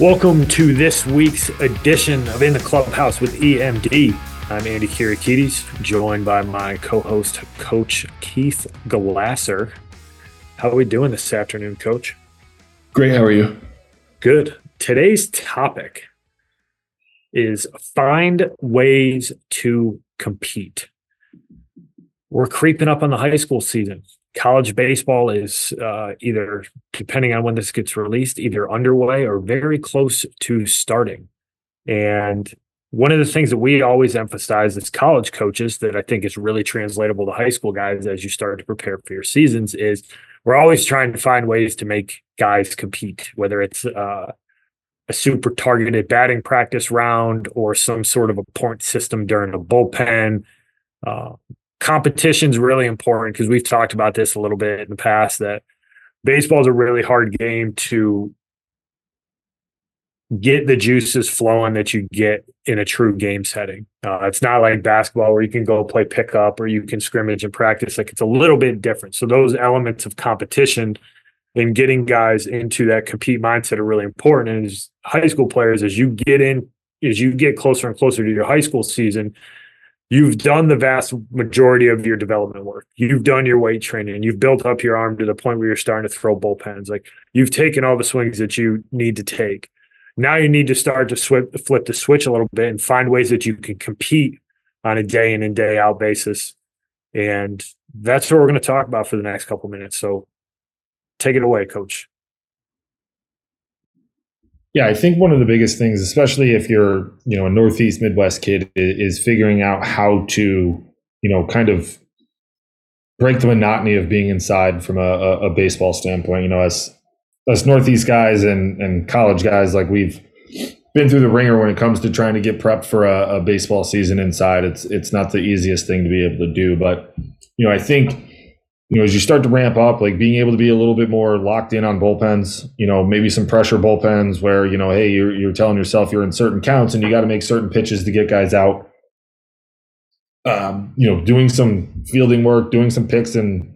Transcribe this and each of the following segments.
Welcome to this week's edition of In the Clubhouse with EMD. I'm Andy Kirikides, joined by my co-host, Coach Keith Glasser. How are we doing this afternoon, Coach? Great. How are you? Good. Today's topic is find ways to compete. We're creeping up on the high school season college baseball is uh, either, depending on when this gets released, either underway or very close to starting. And one of the things that we always emphasize as college coaches that I think is really translatable to high school guys as you start to prepare for your seasons is we're always trying to find ways to make guys compete, whether it's uh, a super targeted batting practice round or some sort of a point system during a bullpen. Uh, competition is really important because we've talked about this a little bit in the past that baseball is a really hard game to get the juices flowing that you get in a true game setting. Uh, it's not like basketball where you can go play pickup or you can scrimmage and practice. Like it's a little bit different. So those elements of competition and getting guys into that compete mindset are really important. And as high school players, as you get in, as you get closer and closer to your high school season, you've done the vast majority of your development work. You've done your weight training. You've built up your arm to the point where you're starting to throw bullpens. Like you've taken all the swings that you need to take. Now you need to start to flip, flip the switch a little bit and find ways that you can compete on a day in and day out basis. And that's what we're going to talk about for the next couple minutes. So take it away, coach. Yeah, I think one of the biggest things, especially if you're, you know, a Northeast Midwest kid, is figuring out how to, you know, kind of break the monotony of being inside from a, a baseball standpoint. You know, as as Northeast guys and and college guys, like we've been through the ringer when it comes to trying to get prepped for a, a baseball season inside. It's it's not the easiest thing to be able to do, but you know, I think you know, as you start to ramp up, like being able to be a little bit more locked in on bullpens, you know, maybe some pressure bullpens where, you know, hey, you're, you're telling yourself you're in certain counts and you got to make certain pitches to get guys out. Um, you know, doing some fielding work, doing some picks and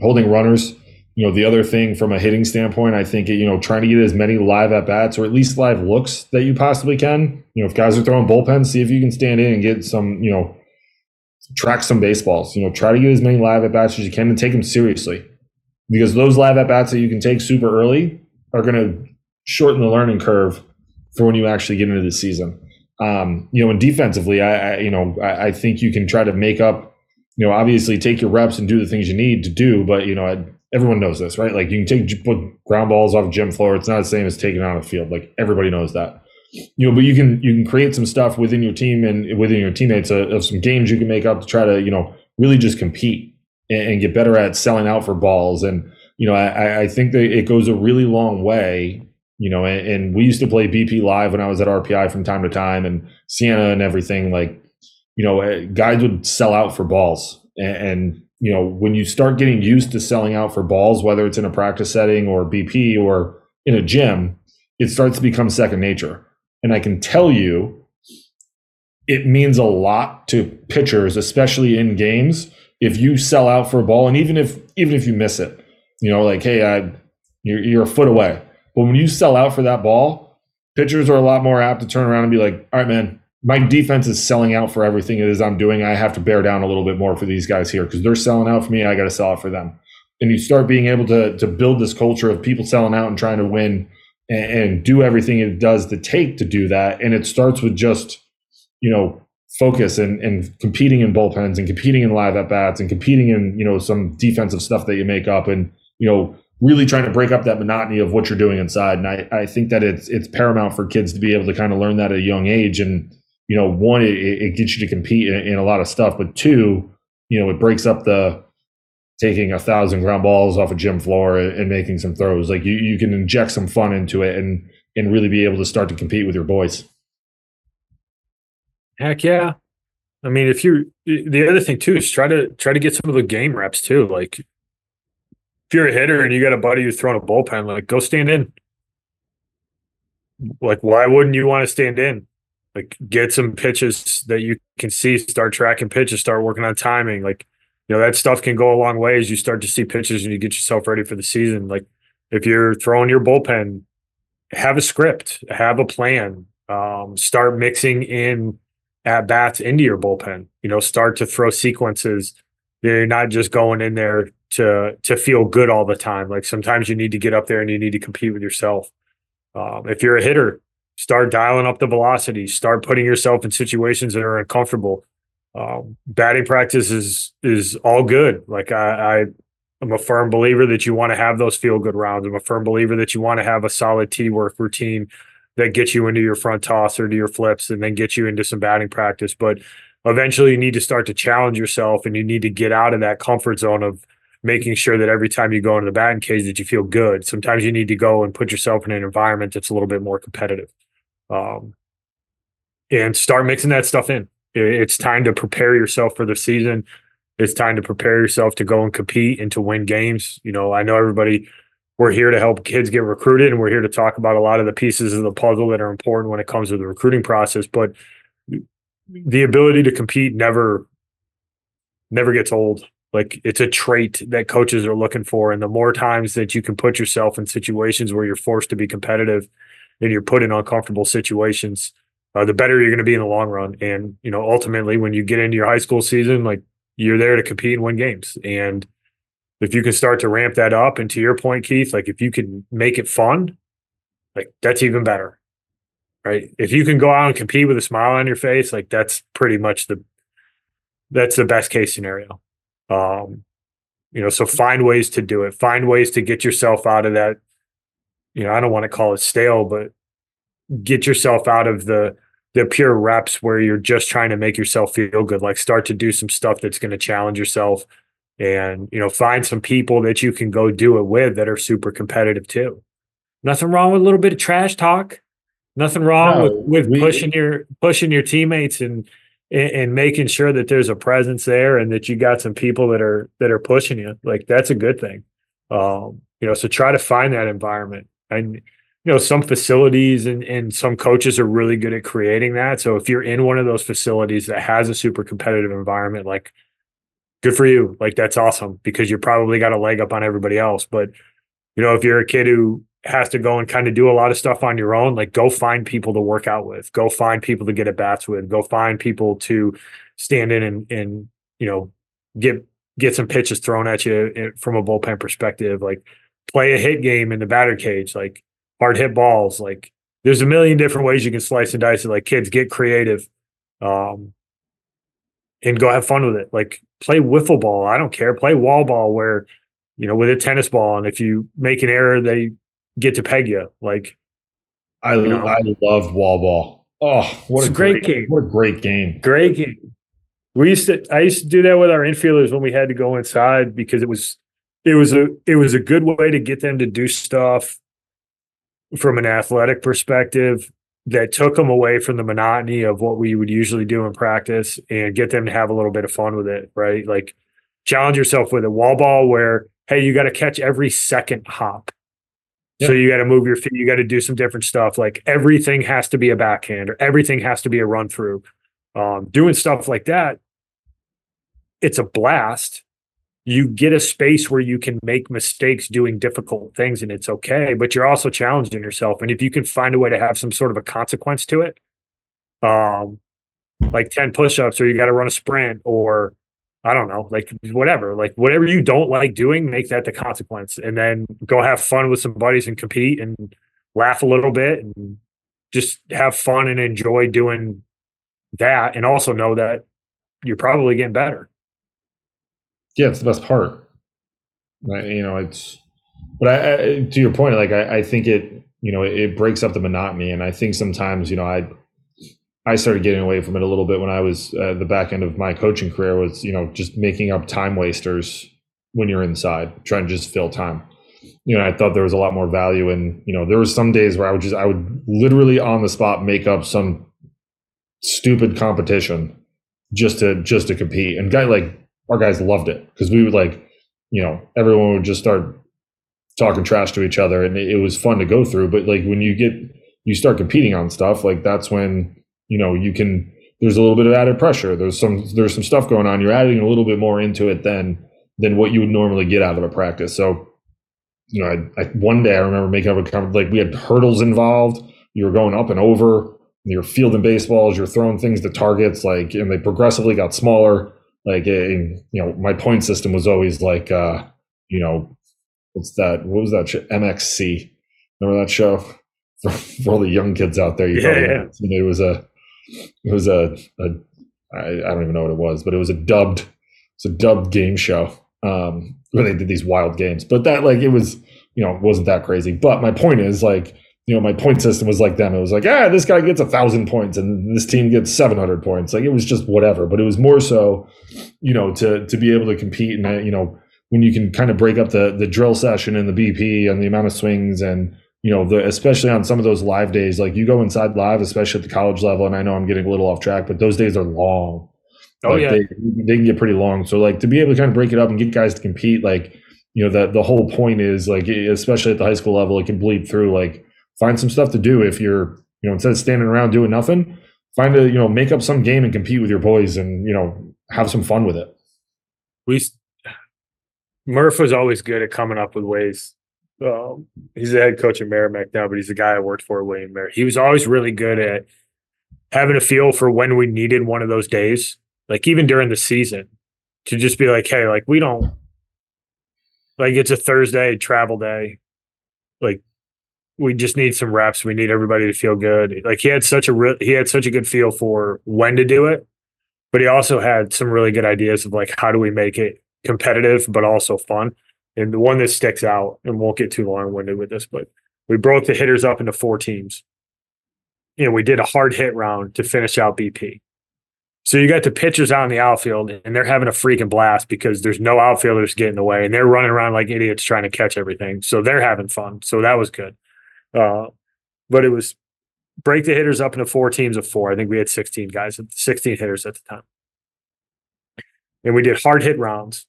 holding runners. You know, the other thing from a hitting standpoint, I think, you know, trying to get as many live at bats or at least live looks that you possibly can. You know, if guys are throwing bullpens, see if you can stand in and get some, you know, track some baseballs. You know, try to get as many live at bats as you can and take them seriously, because those live at bats that you can take super early are going to shorten the learning curve for when you actually get into the season. Um, you know, and defensively, I, I you know I, I, think you can try to make up. You know, obviously take your reps and do the things you need to do, but you know, I, everyone knows this, right? Like you can take ground balls off gym floor. It's not the same as taking it on a field. Like everybody knows that you know, but you can you can create some stuff within your team and within your teammates of, of some games you can make up to try to you know really just compete and, and, get better at selling out for balls. And you know, I, I think that it goes a really long way. You know, and, and, we used to play BP live when I was at RPI from time to time, and Siena and everything. Like, you know, eh, guys would sell out for balls, and, and you know, when you start getting used to selling out for balls, whether it's in a practice setting or BP or in a gym, it starts to become second nature and I can tell you, it means a lot to pitchers, especially in games, if you sell out for a ball, and even if even if you miss it, you know, like hey, I, you're, you're a foot away. But when you sell out for that ball, pitchers are a lot more apt to turn around and be like, all right, man, my defense is selling out for everything it is I'm doing. I have to bear down a little bit more for these guys here because they're selling out for me. I got to sell out for them. And you start being able to to build this culture of people selling out and trying to win and, and do everything it does to take to do that. And it starts with just, you know, focus and, and competing in bullpens and competing in live at bats and competing in, you know, some defensive stuff that you make up and, you know, really trying to break up that monotony of what you're doing inside. And I, I think that it's it's paramount for kids to be able to kind of learn that at a young age. And, you know, one, it, it gets you to compete in, in a lot of stuff, but two, you know, it breaks up the taking a thousand ground balls off a gym floor and making some throws. Like you, you can inject some fun into it and and really be able to start to compete with your boys. Heck yeah. I mean, if you the other thing too is try to try to get some of the game reps too. Like if you're a hitter and you got a buddy who's throwing a bullpen, like go stand in. Like, why wouldn't you want to stand in? Like get some pitches that you can see, start tracking pitches, start working on timing. Like, you know, that stuff can go a long way as you start to see pitches and you get yourself ready for the season. Like if you're throwing your bullpen, have a script, have a plan, um, start mixing in at bats into your bullpen. You know, start to throw sequences. You're not just going in there to to feel good all the time. Like sometimes you need to get up there and you need to compete with yourself. Um, if you're a hitter, start dialing up the velocity. Start putting yourself in situations that are uncomfortable. Um, batting practice is is all good. Like I, I I'm a firm believer that you want to have those feel good rounds. I'm a firm believer that you want to have a solid tee work routine that gets you into your front toss or to your flips and then get you into some batting practice. But eventually you need to start to challenge yourself and you need to get out of that comfort zone of making sure that every time you go into the batting cage that you feel good. Sometimes you need to go and put yourself in an environment that's a little bit more competitive. Um, and start mixing that stuff in. It's time to prepare yourself for the season. It's time to prepare yourself to go and compete and to win games. You know, I know everybody we're here to help kids get recruited and we're here to talk about a lot of the pieces of the puzzle that are important when it comes to the recruiting process but the ability to compete never never gets old like it's a trait that coaches are looking for and the more times that you can put yourself in situations where you're forced to be competitive and you're put in uncomfortable situations uh, the better you're going to be in the long run. And you know ultimately when you get into your high school season like you're there to compete and win games. And if you can start to ramp that up and to your point keith like if you can make it fun like that's even better right? If you can go out and compete with a smile on your face like that's pretty much the that's the best case scenario. Um you know so find ways to do it. Find ways to get yourself out of that you know i don't want to call it stale but get yourself out of the the pure reps where you're just trying to make yourself feel good like start to do some stuff that's going to challenge yourself and you know find some people that you can go do it with that are super competitive too. Nothing wrong with a little bit of trash talk. Nothing wrong no, with, with we, pushing your pushing your teammates and, and making sure that there's a presence there and that you got some people that are that are pushing you. Like that's a good thing. Um you know so try to find that environment. And you know some facilities and, and some coaches are really good at creating that so if you're in one of those facilities that has a super competitive environment like good for you. Like that's awesome because you probably got a leg up on everybody else. But you know, if you're a kid who has to go and kind of do a lot of stuff on your own, like go find people to work out with, go find people to get at bats with, go find people to stand in and and you know get get some pitches thrown at you eh, from a bullpen perspective. Like play a hit game in the batter cage, like hard hit balls. Like there's a million different ways you can slice and dice it. Like kids get creative. Um, and go have fun with it. Like play wiffle ball. I don't care. Play wall ball where, you know, with a tennis ball. And if you make an error, they get to peg you. Like, I, you know, I love wall ball. Oh, what a great, great game. What a great game. Great game. We used to, I used to do that with our infielders when we had to go inside because it was, it was a, it was a good way to get them to do stuff from an athletic perspective that took them away from the monotony of what we would usually do in practice and get them to have a little bit of fun with it, right? Like challenge yourself with a wall ball where, hey, you got to catch every second hop. So you got to move your feet, you got to do some different stuff. Like everything has to be a backhand or everything has to be a run through. Um, doing stuff like that, it's a blast you get a space where you can make mistakes doing difficult things and it's okay but you're also challenging yourself. And if you can find a way to have some sort of a consequence to it um like 10 push-ups or you got to run a sprint or i don't know like whatever like whatever you don't like doing make that the consequence. And then go have fun with some buddies and compete and laugh a little bit and just have fun and enjoy doing that and also know that you're probably getting better yeah, it's the best part. You know, it's. But I, I to your point, like I, I think it, you know, it, it breaks up the monotony, and I think sometimes, you know, I I started getting away from it a little bit when I was uh, the back end of my coaching career was, you know, just making up time wasters when you're inside, trying to just fill time. You know, I thought there was a lot more value in, you know, there was some days where I would just, I would literally on the spot make up some stupid competition just to, just to compete. And guy like our guys loved it because we would like, you know, everyone would just start talking trash to each other and it, it was fun to go through. But like when you get, you start competing on stuff, like that's when you know, you can there's a little bit of added pressure. There's some there's some stuff going on. You're adding a little bit more into it than than what you would normally get out of a practice. So, you know, I, I one day I remember making up a comment like we had hurdles involved. You were going up and over. You're fielding baseballs. You're throwing things to targets. Like, and they progressively got smaller. Like, and, you know, my point system was always like, uh, you know, what's that? What was that? Show? MXC. Remember that show? For, for all the young kids out there, you yeah, yeah. it was a it was a, a I, I don't even know what it was, but it was a dubbed it's a dubbed game show um, where they did these wild games. But that like it was you know wasn't that crazy. But my point is like you know my point system was like them. It was like ah this guy gets a thousand points and this team gets seven hundred points. Like it was just whatever. But it was more so you know to to be able to compete and you know when you can kind of break up the the drill session and the BP and the amount of swings and you know, the, especially on some of those live days, like you go inside live, especially at the college level. And I know I'm getting a little off track, but those days are long. Oh like yeah, they, they can get pretty long. So like to be able to kind of break it up and get guys to compete, like you know, the the whole point is like, especially at the high school level, it can bleed through. Like find some stuff to do if you're, you know, instead of standing around doing nothing, find a you know make up some game and compete with your boys and you know have some fun with it. We Murph was always good at coming up with ways um, he's the head coach at Merrimack now, but he's the guy I worked for, William Merritt. He was always really good at having a feel for when we needed one of those days, like even during the season, to just be like, hey, like we don't like it's a Thursday travel day, like we just need some reps. We need everybody to feel good. Like he had such a re- he had such a good feel for when to do it, but he also had some really good ideas of like how do we make it competitive but also fun. And the one that sticks out, and won't get too long winded with this, but we broke the hitters up into four teams. And we did a hard hit round to finish out BP. So you got the pitchers out in the outfield, and they're having a freaking blast because there's no outfielders getting in the way, and they're running around like idiots trying to catch everything. So they're having fun. So that was good. Uh, but it was break the hitters up into four teams of four. I think we had 16 guys, 16 hitters at the time. And we did hard hit rounds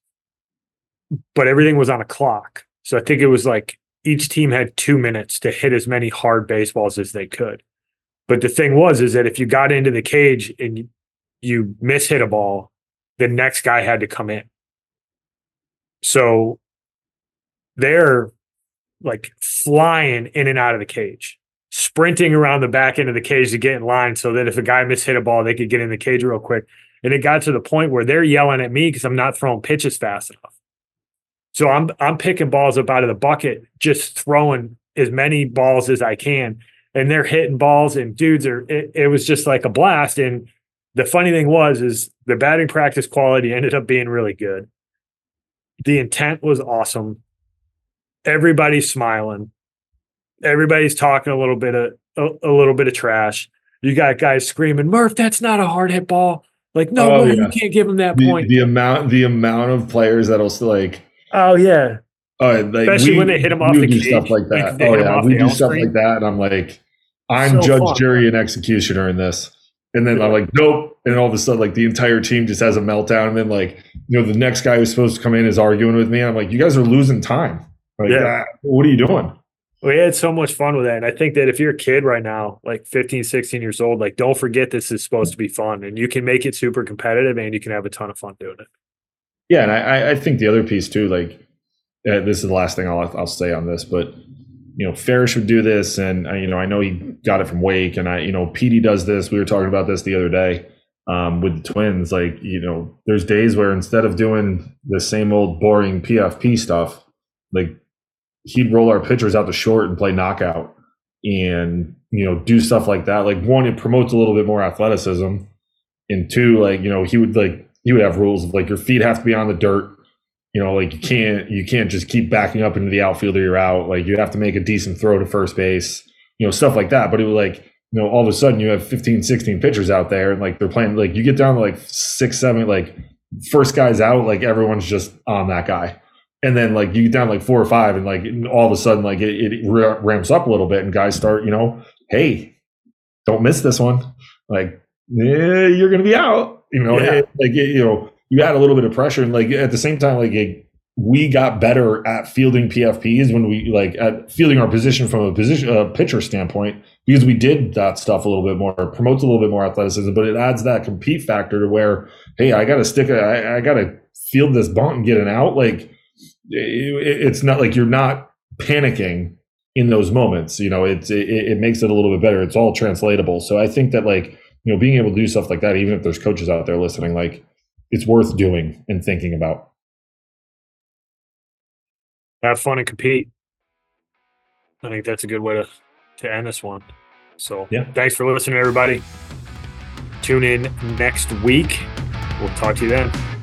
but everything was on a clock. So I think it was like each team had two minutes to hit as many hard baseballs as they could. But the thing was, is that if you got into the cage and you, miss hit a ball, the next guy had to come in. So they're like flying in and out of the cage, sprinting around the back end of the cage to get in line so that if a guy mishit a ball, they could get in the cage real quick. And it got to the point where they're yelling at me because I'm not throwing pitches fast enough. So I'm I'm picking balls up out of the bucket, just throwing as many balls as I can, and they're hitting balls. And dudes are it, it was just like a blast. And the funny thing was, is the batting practice quality ended up being really good. The intent was awesome. Everybody's smiling. Everybody's talking a little bit of a, a little bit of trash. You got guys screaming, "Murph, that's not a hard hit ball." Like, no, oh, no, yeah. you can't give him that the, point. The amount, the amount of players that'll like Oh yeah. Oh, like especially we, when they hit them off the cage. stuff like that. oh yeah, we do stuff screen. like that, and I'm like, I'm so judge, fun. jury, and executioner in this. And then yeah. I'm like, nope. And all of a sudden, like the entire team just has a meltdown. And then, like, you know, the next guy who's supposed to come in is arguing with me. And I'm like, you guys are losing time. Like, yeah. Ah, what are you doing? We had so much fun with that. And I think that if you're a kid right now, like 15, 16 years old, like don't forget this is supposed to be fun and you can make it super competitive and you can have a ton of fun doing it. Yeah. And I, I think the other piece too, like uh, this is the last thing I'll I'll say on this, but you know, Farish would do this, and uh, you know, I know he got it from Wake, and I, you know, Petey does this. We were talking about this the other day um, with the Twins. Like, you know, there's days where instead of doing the same old boring PFP stuff, like he'd roll our pitchers out to short and play knockout, and you know, do stuff like that. Like one, it promotes a little bit more athleticism, and two, like you know, he would like he would have rules of like your feet have to be on the dirt you know, like you can't you can't just keep backing up into the outfield or you're out. Like you have to make a decent throw to first base, you know, stuff like that. But it was like, you know, all of a sudden you have 15, 16 pitchers out there and like they're playing like you get down to like six, seven, like first guy's out, like everyone's just on that guy. And then like you get down like four or five and like all of a sudden like it, it ramps up a little bit and guys start, you know, hey, don't miss this one. Like, you're gonna be out. You know, yeah. it, like it, you know, you add a little bit of pressure and like at the same time like it, we got better at fielding PFPs when we like at fielding our position from a position a pitcher standpoint because we did that stuff a little bit more, promotes a little bit more athleticism, but it adds that compete factor to where, hey, I got to stick, a, I, I got to field this bunt and get an out. Like it's not like you're not panicking in those moments. You know, it's it, it makes it a little bit better. It's all translatable. So I think that like you know being able to do stuff like that, even if there's coaches out there listening, like it's worth doing and thinking about have fun and compete. I think that's a good way to to end this one. So yeah, thanks for listening, everybody. Tune in next week. We'll talk to you then.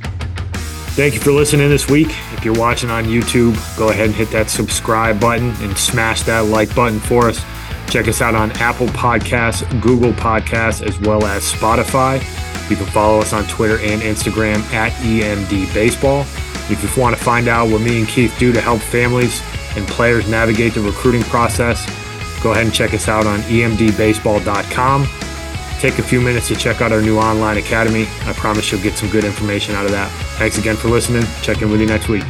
Thank you for listening this week. If you're watching on YouTube, go ahead and hit that subscribe button and smash that like button for us. Check us out on Apple Podcasts, Google Podcasts, as well as Spotify. You can follow us on Twitter and Instagram at EMD Baseball. If you want to find out what me and Keith do to help families and players navigate the recruiting process, go ahead and check us out on emdbaseball.com. Take a few minutes to check out our new online academy. I promise you'll get some good information out of that. Thanks again for listening. Check in with you next week.